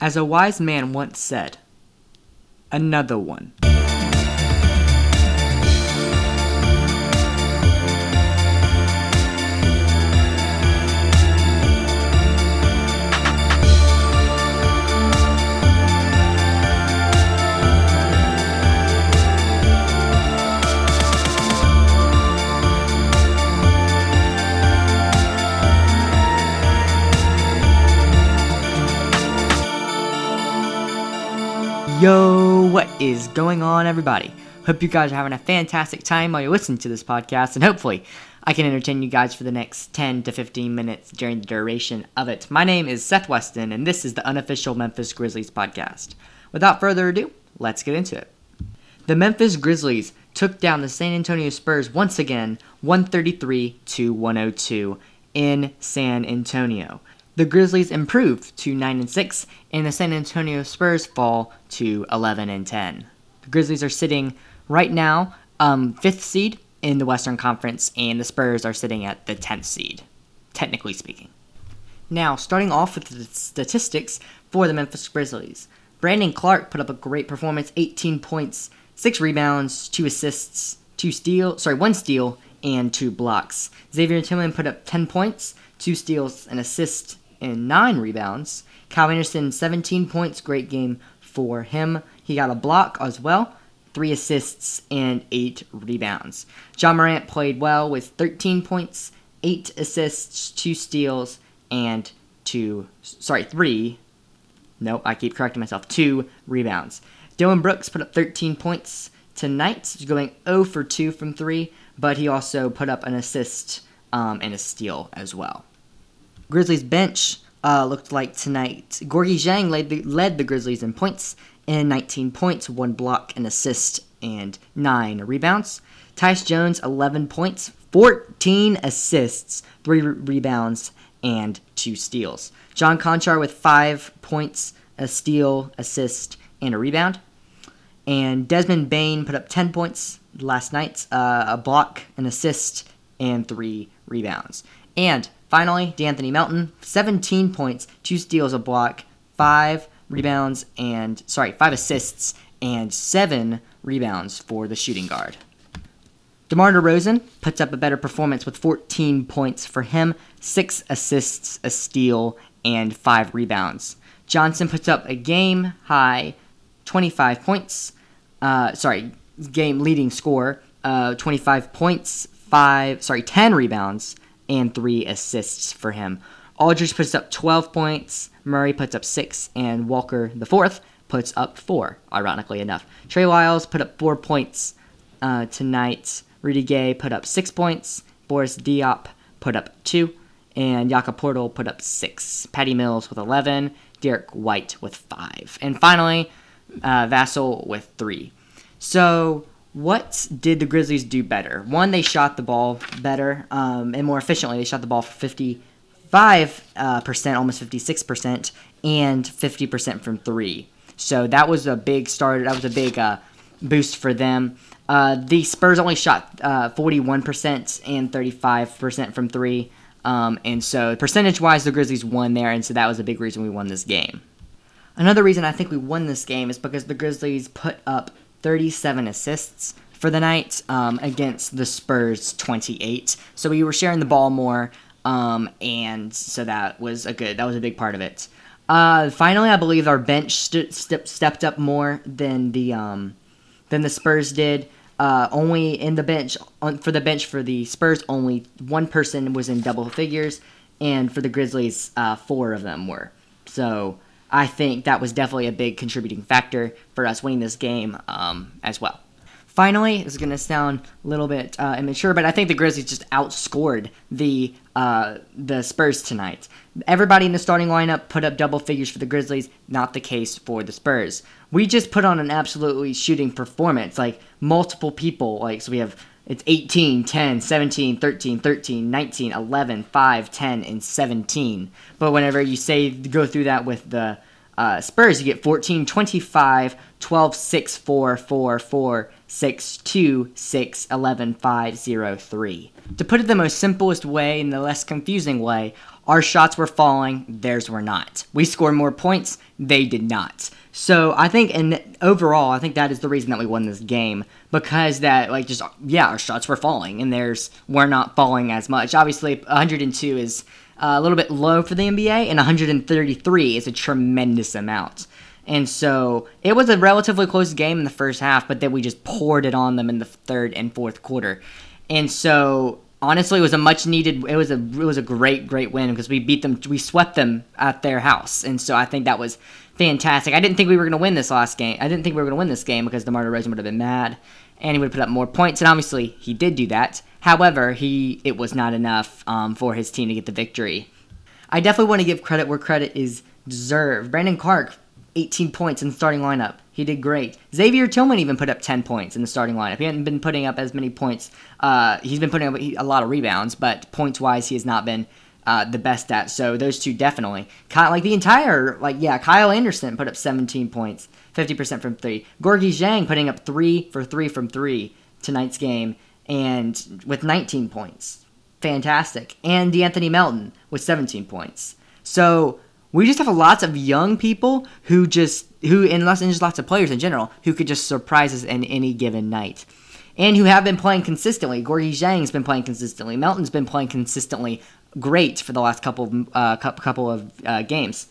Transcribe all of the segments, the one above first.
As a wise man once said, another one. Yo, what is going on, everybody? Hope you guys are having a fantastic time while you're listening to this podcast, and hopefully, I can entertain you guys for the next 10 to 15 minutes during the duration of it. My name is Seth Weston, and this is the unofficial Memphis Grizzlies podcast. Without further ado, let's get into it. The Memphis Grizzlies took down the San Antonio Spurs once again, 133 to 102 in San Antonio. The Grizzlies improve to 9 and 6, and the San Antonio Spurs fall to 11 and 10. The Grizzlies are sitting right now um, fifth seed in the Western Conference, and the Spurs are sitting at the 10th seed, technically speaking. Now, starting off with the statistics for the Memphis Grizzlies. Brandon Clarke put up a great performance 18 points, 6 rebounds, 2 assists, 2 steal, sorry, 1 steal, and 2 blocks. Xavier Tillman put up 10 points, 2 steals, an assist, and nine rebounds. Kyle Anderson, 17 points, great game for him. He got a block as well, three assists, and eight rebounds. Ja Morant played well with 13 points, eight assists, two steals, and two, sorry, three. Nope, I keep correcting myself. Two rebounds. Dillon Brooks put up 13 points tonight, He's going 0 for 2 from 3, but he also put up an assist um, and a steal as well. Grizzlies bench uh, looked like tonight. Gorgui Dieng led the, led the Grizzlies in points and 19 points, one block, an assist, and nine rebounds. Tyus Jones 11 points, 14 assists, three re- rebounds, and two steals. John Konchar with five points, a steal, assist, and a rebound. And Desmond Bane put up 10 points last night, uh, a block, an assist, and three rebounds. And Finally, De'Anthony Melton, 17 points, two steals, a block, five rebounds, and sorry, five assists and seven rebounds for the shooting guard. DeMar DeRozan puts up a better performance with 14 points for him, six assists, a steal, and five rebounds. Johnson puts up a game high 25 points. Uh, sorry, game leading score, uh, 25 points, five, sorry, 10 rebounds, and three assists for him. Aldridge puts up 12 points, Murray puts up six, and Walker the fourth puts up four. Ironically enough, Trey Lyles put up four points uh, tonight. Rudy Gay put up six points. Boris Diop put up two, and Jakob Poeltl put up six. Patty Mills with 11. Derrick White with five, and finally uh, Vassell with three. So what did the Grizzlies do better? One, they shot the ball better um, and more efficiently. They shot the ball for 55 uh, percent, almost 56 percent, and 50 percent from three. So that was a big start. That was a big uh, boost for them. Uh, the Spurs only shot 41 uh, percent and 35 percent from three. Um, and so percentage wise, the Grizzlies won there, and so that was a big reason we won this game. Another reason I think we won this game is because the Grizzlies put up 37 assists for the night um, against the Spurs 28. So we were sharing the ball more, um, and so that was a good that was a big part of it. Uh, finally, I believe our bench st- st- stepped up more than the um, than the Spurs did. Uh, only in the bench on, for the bench for the Spurs, only one person was in double figures, and for the Grizzlies, uh, four of them were. So I think that was definitely a big contributing factor for us winning this game um, as well. Finally, this is going to sound a little bit uh, immature, but I think the Grizzlies just outscored the uh, the Spurs tonight. Everybody in the starting lineup put up double figures for the Grizzlies, not the case for the Spurs. We just put on an absolutely shooting performance, like multiple people. Like so, we have it's 18, 10, 17, 13, 13, 19, 11, 5, 10, and 17. But whenever you say go through that with the uh, Spurs, you get 14, 25, 12, 6, 4, 4, 4, six two six eleven five zero three. To put it the most simplest way and the less confusing way, our shots were falling, theirs were not. We scored more points, they did not. So I think, and overall, I think that is the reason that we won this game because that, like, just yeah, our shots were falling and theirs were not falling as much. Obviously, 102 is uh, a little bit low for the NBA, and 133 is a tremendous amount. And so it was a relatively close game in the first half, but then we just poured it on them in the third and fourth quarter. And so honestly, it was a much needed. It was a it was a great great win because we beat them. We swept them at their house, and so I think that was fantastic. I didn't think we were going to win this last game. I didn't think we were going to win this game because DeMar DeRozan would have been mad, and he would have put up more points. And obviously, he did do that. However, he it was not enough um, for his team to get the victory. I definitely want to give credit where credit is deserved. Brandon Clarke, 18 points in the starting lineup. He did great. Xavier Tillman even put up 10 points in the starting lineup. He hadn't been putting up as many points. Uh, he's been putting up a lot of rebounds, but points wise, he has not been uh, the best at. So those two definitely. Kyle, like the entire, like yeah, Kyle Anderson put up 17 points, 50% from three. Gorgui Dieng putting up three for three from three tonight's game, and with 19 points, fantastic. And De'Anthony Melton with 17 points. So we just have lots of young people who just who and, lots, and just lots of players in general who could just surprise us in any given night. And who have been playing consistently. Gorgui Dieng's been playing consistently. Melton's been playing consistently great for the last couple of, uh, couple of uh, games.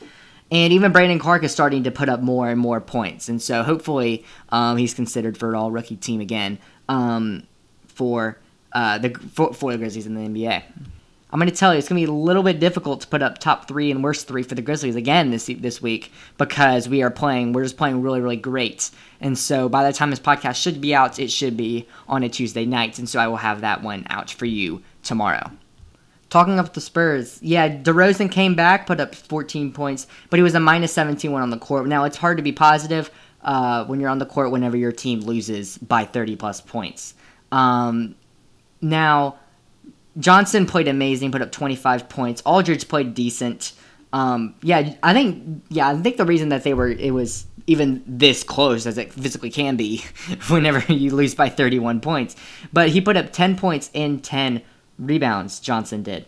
And even Brandon Clarke is starting to put up more and more points. And so hopefully um, he's considered for an all rookie team again um, for, uh, the, for, for the Grizzlies in the NBA. I'm going to tell you, it's going to be a little bit difficult to put up top three and worst three for the Grizzlies again this this week because we are playing, we're just playing really, really great. And so by the time this podcast should be out, it should be on a Tuesday night. And so I will have that one out for you tomorrow. Talking up the Spurs, yeah, DeRozan came back, put up 14 points, but he was a minus 17 one on the court. Now it's hard to be positive uh, when you're on the court whenever your team loses by 30 plus points. Um, now Johnson played amazing, put up 25 points. Aldridge played decent. Um, yeah, I think yeah, I think the reason that they were it was even this close as it physically can be whenever you lose by 31 points. But he put up 10 points in 10 rebounds. Johnson did,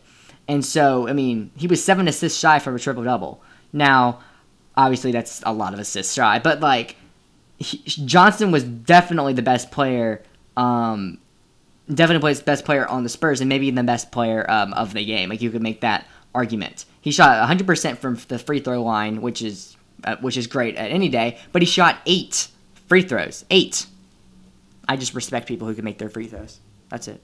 and so I mean he was seven assists shy from a triple double. Now, obviously that's a lot of assists shy, but like he, Johnson was definitely the best player um, definitely plays best player on the Spurs and maybe the best player um, of the game. Like you could make that argument. He shot 100% from the free throw line, which is uh, which is great at any day. But he shot eight free throws. Eight. I just respect people who can make their free throws. That's it.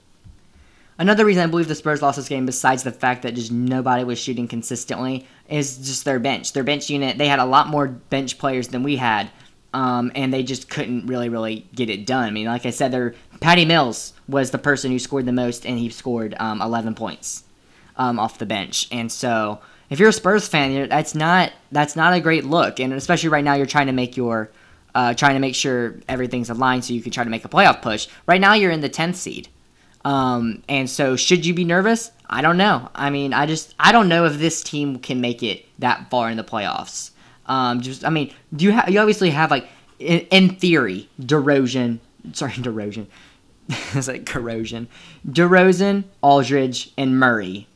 Another reason I believe the Spurs lost this game, besides the fact that just nobody was shooting consistently, is just their bench. Their bench unit, they had a lot more bench players than we had, um, and they just couldn't really, really get it done. I mean, like I said, their Patty Mills was the person who scored the most, and he scored um, 11 points um, off the bench. And so, if you're a Spurs fan, that's not that's not a great look. And especially right now, you're trying to make your uh, trying to make sure everything's aligned so you can try to make a playoff push. Right now, you're in the 10th seed. Um, and so, should you be nervous? I don't know. I mean, I just I don't know if this team can make it that far in the playoffs. Um, just I mean, do you have you obviously have like in, in theory DeRozan, sorry DeRozan, it's like corrosion, DeRozan, Aldridge, and Murray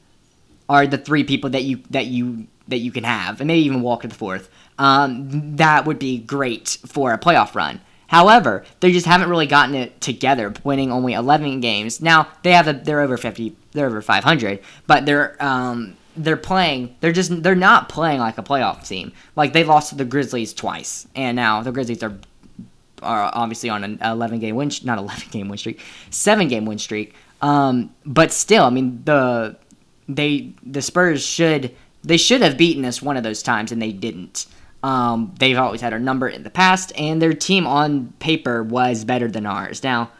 are the three people that you that you that you can have, and maybe even Walker the fourth. Um, that would be great for a playoff run. However, they just haven't really gotten it together, winning only 11 games. Now they have a, they're over 50, they're over 500, but they're um, they're playing they're just they're not playing like a playoff team like they lost to the grizzlies twice and now the grizzlies are are obviously on an 11 game win not 11 game win streak 7 game win streak. Um, but still i mean the they the spurs should they should have beaten us one of those times and they didn't. Um, they've always had our number in the past and their team on paper was better than ours. Now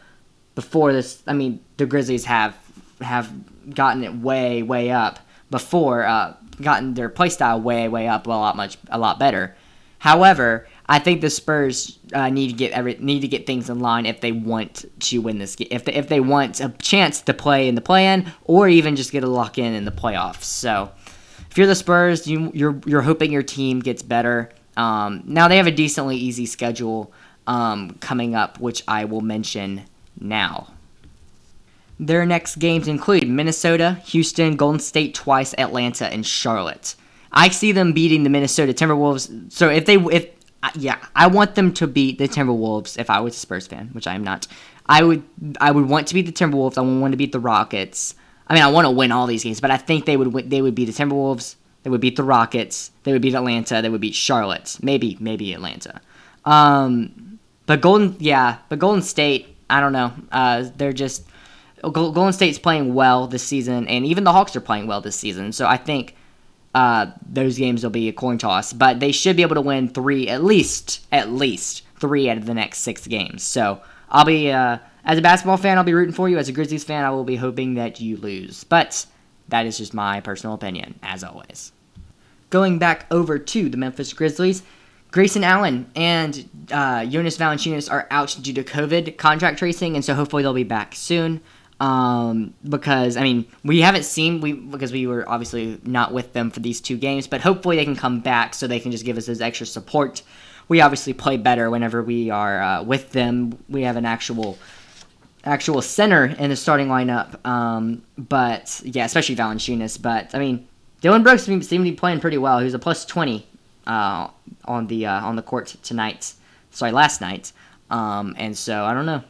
before this i mean the grizzlies have have gotten it way way up. Before, uh, gotten their play style way, way up, a lot much, a lot better. However, I think the Spurs uh, need to get every need to get things in line if they want to win this game. If they, if they want a chance to play in the play-in, or even just get a lock in in the playoffs. So, if you're the Spurs, you you're you're hoping your team gets better. Um, now they have a decently easy schedule. um, coming up, which I will mention now. Their next games include Minnesota, Houston, Golden State twice, Atlanta, and Charlotte. I see them beating the Minnesota Timberwolves. So if they if yeah, I want them to beat the Timberwolves if I was a Spurs fan, which I am not. I would I would want to beat the Timberwolves. I would want to beat the Rockets. I mean, I want to win all these games, but I think they would they would beat the Timberwolves. They would beat the Rockets. They would beat Atlanta. They would beat Charlotte. Maybe maybe Atlanta. Um, but Golden yeah, but Golden State. I don't know. Uh, they're just Golden State's playing well this season, and even the Hawks are playing well this season. So I think uh, those games will be a coin toss, but they should be able to win three at least, at least three out of the next six games. So I'll be uh, as a basketball fan, I'll be rooting for you. As a Grizzlies fan, I will be hoping that you lose. But that is just my personal opinion, as always. Going back over to the Memphis Grizzlies, Grayson Allen and uh, Jonas Valanciunas are out due to COVID contract tracing, and so hopefully they'll be back soon um, because I mean we haven't seen we because we were obviously not with them for these two games, but hopefully they can come back so they can just give us this extra support. We obviously play better whenever we are uh, with them. We have an actual actual center in the starting lineup, um, but yeah, especially Valanciunas. But I mean, Dillon Brooks seemed to be playing pretty well. He was a plus twenty uh, on the uh, on the court tonight. Sorry, last night. Um, and so I don't know.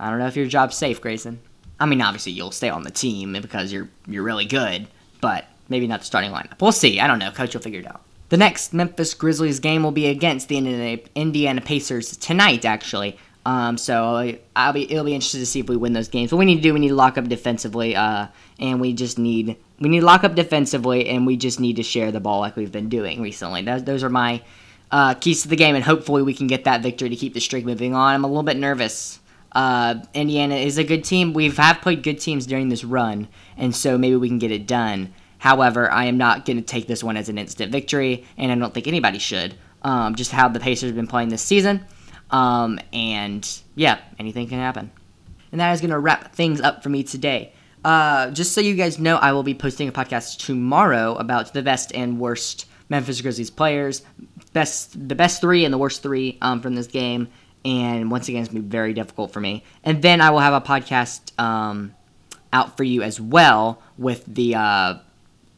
I don't know if your job's safe, Grayson. I mean, obviously you'll stay on the team because you're you're really good, but maybe not the starting lineup. We'll see. I don't know. Coach will figure it out. The next Memphis Grizzlies game will be against the Indiana Pacers tonight, actually. Um, so I'll be it'll be interesting to see if we win those games. What we need to do, we need to lock up defensively, uh, and we just need we need to lock up defensively, and we just need to share the ball like we've been doing recently. Those, those are my uh, keys to the game, and hopefully we can get that victory to keep the streak moving on. I'm a little bit nervous uh, Indiana is a good team. We have played good teams during this run, and so maybe we can get it done. However, I am not going to take this one as an instant victory, and I don't think anybody should. Um, just how the Pacers have been playing this season. Um, and yeah, anything can happen. And that is going to wrap things up for me today. Uh, just so you guys know, I will be posting a podcast tomorrow about the best and worst Memphis Grizzlies players, best the best three and the worst three um, from this game, and once again, it's gonna be very difficult for me. And then I will have a podcast um, out for you as well with the uh,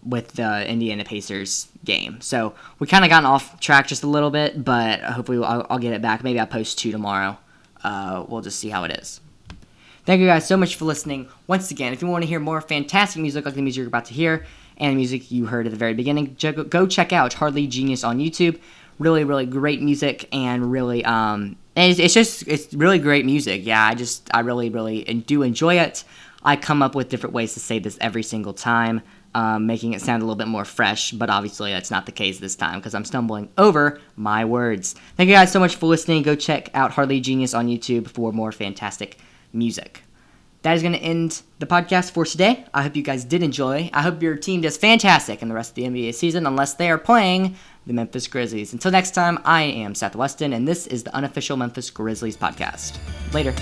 with the Indiana Pacers game. So we kind of gotten off track just a little bit, but hopefully I'll, I'll get it back. Maybe I'll post two tomorrow. Uh, we'll just see how it is. Thank you guys so much for listening. Once again, if you want to hear more fantastic music like the music you're about to hear and the music you heard at the very beginning, go check out Hardly Genius on YouTube. Really, really great music and really um, and it's, it's just it's really great music. Yeah, I just I really really do enjoy it. I come up with different ways to say this every single time, um, making it sound a little bit more fresh. But obviously that's not the case this time because I'm stumbling over my words. Thank you guys so much for listening. Go check out Hardly Genius on YouTube for more fantastic music. That is going to end the podcast for today. I hope you guys did enjoy. I hope your team does fantastic in the rest of the NBA season, unless they are playing the Memphis Grizzlies. Until next time, I am Seth Weston, and this is the unofficial Memphis Grizzlies podcast. Later.